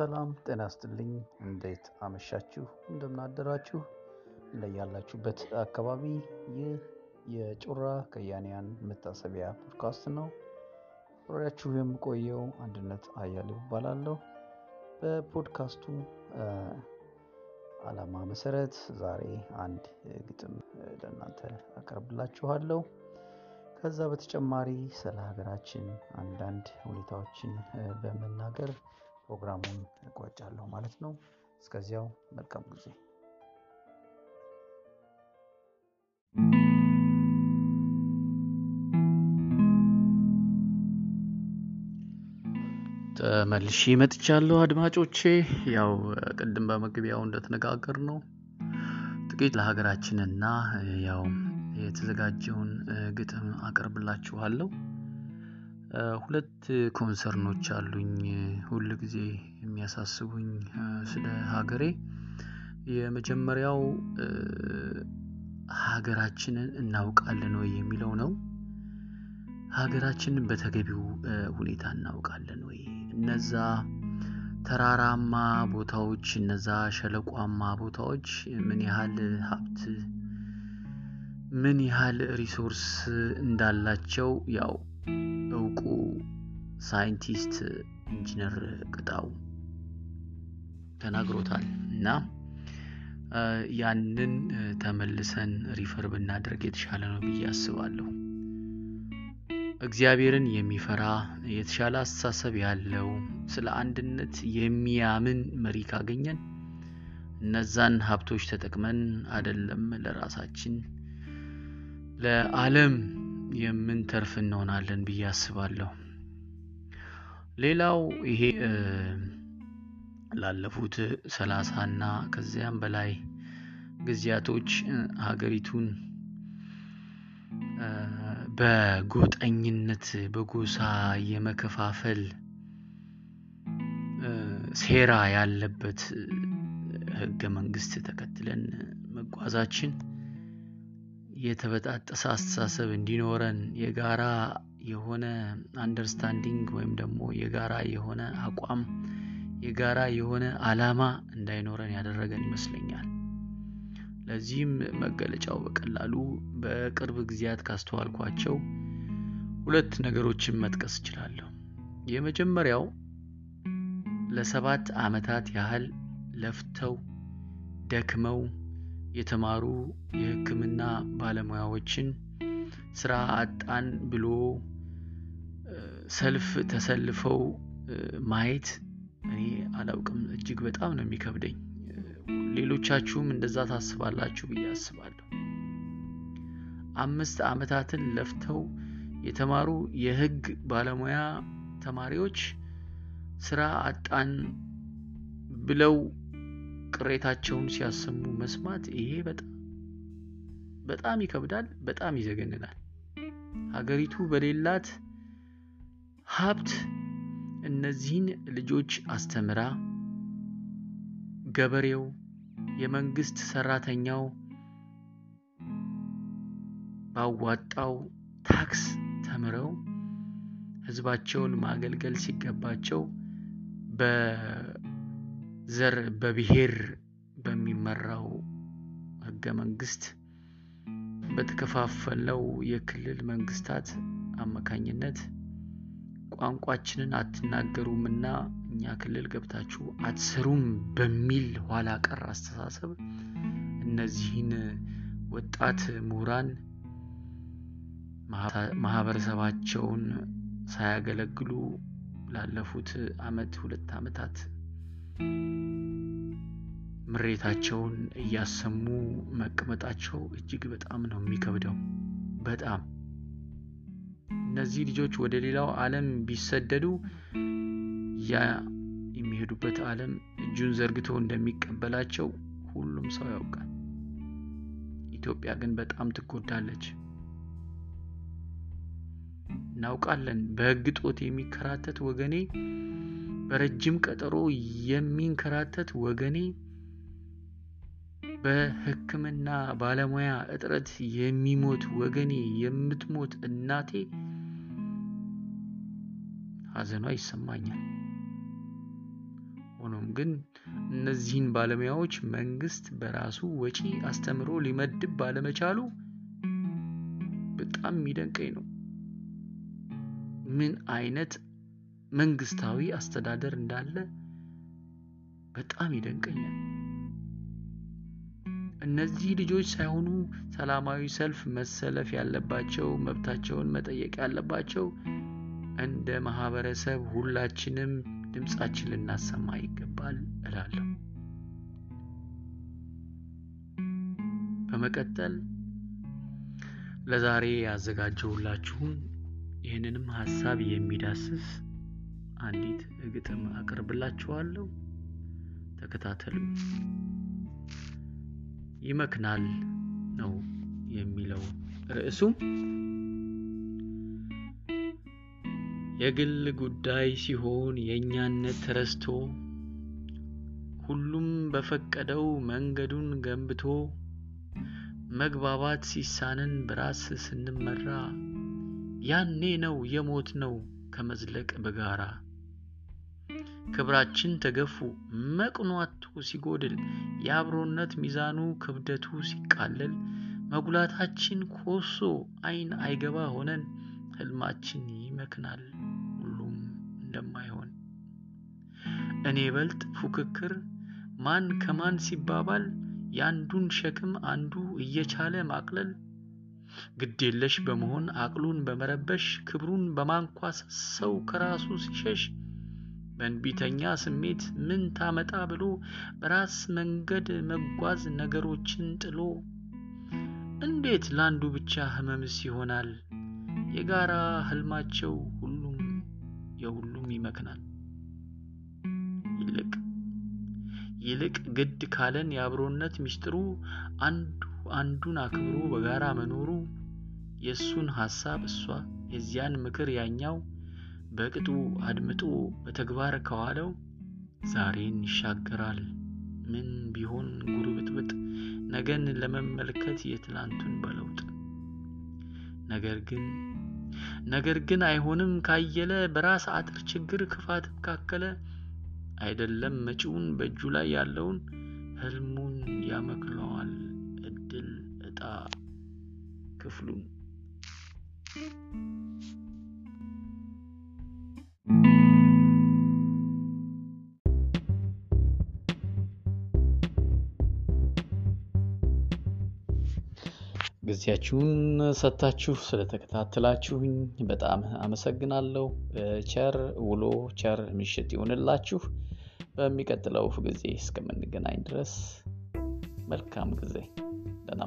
ሰላም ጤና ይስጥልኝ። እንዴት አመሻችሁ? እንደምን አደራችሁ? እንደያላችሁበት አካባቢ ይህ የጩራ ከያንያን መታሰቢያ ፖድካስት ነው። አብሬያችሁ የምቆየው አንድነት አያሌው እባላለሁ። በፖድካስቱ ዓላማ መሰረት ዛሬ አንድ ግጥም ለእናንተ አቀርብላችኋለሁ። ከዛ በተጨማሪ ስለ ሀገራችን አንዳንድ ሁኔታዎችን በመናገር ፕሮግራሙን እቋጫለሁ ማለት ነው። እስከዚያው መልካም ጊዜ። ተመልሼ መጥቻለሁ አድማጮቼ። ያው ቅድም በመግቢያው እንደተነጋገር ነው ጥቂት ለሀገራችንና ያው የተዘጋጀውን ግጥም አቀርብላችኋለሁ። ሁለት ኮንሰርኖች አሉኝ ሁል ጊዜ የሚያሳስቡኝ ስለ ሀገሬ። የመጀመሪያው ሀገራችንን እናውቃለን ወይ የሚለው ነው። ሀገራችንን በተገቢው ሁኔታ እናውቃለን ወይ? እነዛ ተራራማ ቦታዎች፣ እነዛ ሸለቋማ ቦታዎች ምን ያህል ሀብት ምን ያህል resource እንዳላቸው ያው እውቁ ሳይንቲስት ኢንጂነር ቅጣው ተናግሮታል እና ያንን ተመልሰን refer ብናደርግ የተሻለ ነው ብዬ አስባለሁ። እግዚአብሔርን የሚፈራ የተሻለ አስተሳሰብ ያለው ስለ አንድነት የሚያምን መሪ ካገኘን እነዛን ሀብቶች ተጠቅመን አይደለም ለራሳችን ለዓለም የምንተርፍ እንሆናለን ብዬ አስባለሁ። ሌላው ይሄ ላለፉት ሰላሳና ከዚያም በላይ ጊዜያቶች ሀገሪቱን በጎጠኝነት በጎሳ የመከፋፈል ሴራ ያለበት ሕገ መንግስት ተከትለን መጓዛችን የተበጣጠሰ አስተሳሰብ እንዲኖረን የጋራ የሆነ አንደርስታንዲንግ ወይም ደግሞ የጋራ የሆነ አቋም የጋራ የሆነ ዓላማ እንዳይኖረን ያደረገን ይመስለኛል። ለዚህም መገለጫው በቀላሉ በቅርብ ጊዜያት ካስተዋልኳቸው ሁለት ነገሮችን መጥቀስ እችላለሁ። የመጀመሪያው ለሰባት ዓመታት ያህል ለፍተው ደክመው የተማሩ የሕክምና ባለሙያዎችን ስራ አጣን ብሎ ሰልፍ ተሰልፈው ማየት እኔ አላውቅም፣ እጅግ በጣም ነው የሚከብደኝ። ሌሎቻችሁም እንደዛ ታስባላችሁ ብዬ አስባለሁ። አምስት ዓመታትን ለፍተው የተማሩ የህግ ባለሙያ ተማሪዎች ስራ አጣን ብለው ቅሬታቸውን ሲያሰሙ መስማት ይሄ በጣም ይከብዳል፣ በጣም ይዘገንናል። ሀገሪቱ በሌላት ሀብት እነዚህን ልጆች አስተምራ ገበሬው፣ የመንግስት ሰራተኛው ባዋጣው ታክስ ተምረው ህዝባቸውን ማገልገል ሲገባቸው በዘር በብሔር በሚመራው ህገ መንግስት በተከፋፈለው የክልል መንግስታት አማካኝነት ቋንቋችንን አትናገሩምና እኛ ክልል ገብታችሁ አትሰሩም በሚል ኋላ ቀር አስተሳሰብ እነዚህን ወጣት ምሁራን ማህበረሰባቸውን ሳያገለግሉ ላለፉት አመት ሁለት አመታት ምሬታቸውን እያሰሙ መቀመጣቸው እጅግ በጣም ነው የሚከብደው። በጣም እነዚህ ልጆች ወደ ሌላው ዓለም ቢሰደዱ ያ የሚሄዱበት ዓለም እጁን ዘርግቶ እንደሚቀበላቸው ሁሉም ሰው ያውቃል። ኢትዮጵያ ግን በጣም ትጎዳለች። እናውቃለን። በህግ ጦት የሚከራተት ወገኔ፣ በረጅም ቀጠሮ የሚንከራተት ወገኔ፣ በሕክምና ባለሙያ እጥረት የሚሞት ወገኔ፣ የምትሞት እናቴ ሐዘኗ ይሰማኛል። ሆኖም ግን እነዚህን ባለሙያዎች መንግስት በራሱ ወጪ አስተምሮ ሊመድብ ባለመቻሉ በጣም የሚደንቀኝ ነው። ምን አይነት መንግስታዊ አስተዳደር እንዳለ በጣም ይደንቀኛል። እነዚህ ልጆች ሳይሆኑ ሰላማዊ ሰልፍ መሰለፍ ያለባቸው፣ መብታቸውን መጠየቅ ያለባቸው እንደ ማህበረሰብ ሁላችንም ድምፃችን ልናሰማ ይገባል እላለሁ። በመቀጠል ለዛሬ ያዘጋጀሁላችሁን ይህንንም ሀሳብ የሚዳስስ አንዲት ግጥም አቀርብላችኋለሁ። ተከታተሉ። ይመክናል ነው የሚለው ርዕሱ። የግል ጉዳይ ሲሆን የእኛነት ተረስቶ ሁሉም በፈቀደው መንገዱን ገንብቶ መግባባት ሲሳንን በራስ ስንመራ ያኔ ነው የሞት ነው ከመዝለቅ በጋራ ክብራችን ተገፉ መቅኗቱ ሲጎድል የአብሮነት ሚዛኑ ክብደቱ ሲቃለል መጉላታችን ኮሶ አይን አይገባ ሆነን ህልማችን ይመክናል ሁሉም እንደማይሆን። እኔ በልጥ ፉክክር ማን ከማን ሲባባል የአንዱን ሸክም አንዱ እየቻለ ማቅለል። ግዴለሽ በመሆን አቅሉን በመረበሽ ክብሩን በማንኳሰስ ሰው ከራሱ ሲሸሽ በእንቢተኛ ስሜት ምን ታመጣ ብሎ በራስ መንገድ መጓዝ ነገሮችን ጥሎ እንዴት ለአንዱ ብቻ ህመምስ ይሆናል? የጋራ ህልማቸው ሁሉም የሁሉም ይመክናል። ይልቅ ይልቅ ግድ ካለን የአብሮነት ሚስጥሩ አንዱ አንዱን አክብሮ በጋራ መኖሩ የእሱን ሀሳብ እሷ የዚያን ምክር ያኛው በቅጡ አድምጦ በተግባር ከዋለው ዛሬን ይሻገራል። ምን ቢሆን ጉርብጥብጥ ነገን ለመመልከት የትላንቱን በለውጥ ነገር ግን ነገር ግን አይሆንም ካየለ በራስ አጥር ችግር ክፋትም ካከለ አይደለም መጪውን በእጁ ላይ ያለውን ህልሙን ያመክነዋል እድል እጣ ክፍሉን። ጊዜያችሁን ሰጥታችሁ ስለተከታተላችሁኝ በጣም አመሰግናለሁ። ቸር ውሎ ቸር ምሽት ይሆንላችሁ። በሚቀጥለው ጊዜ እስከምንገናኝ ድረስ መልካም ጊዜ። ደህና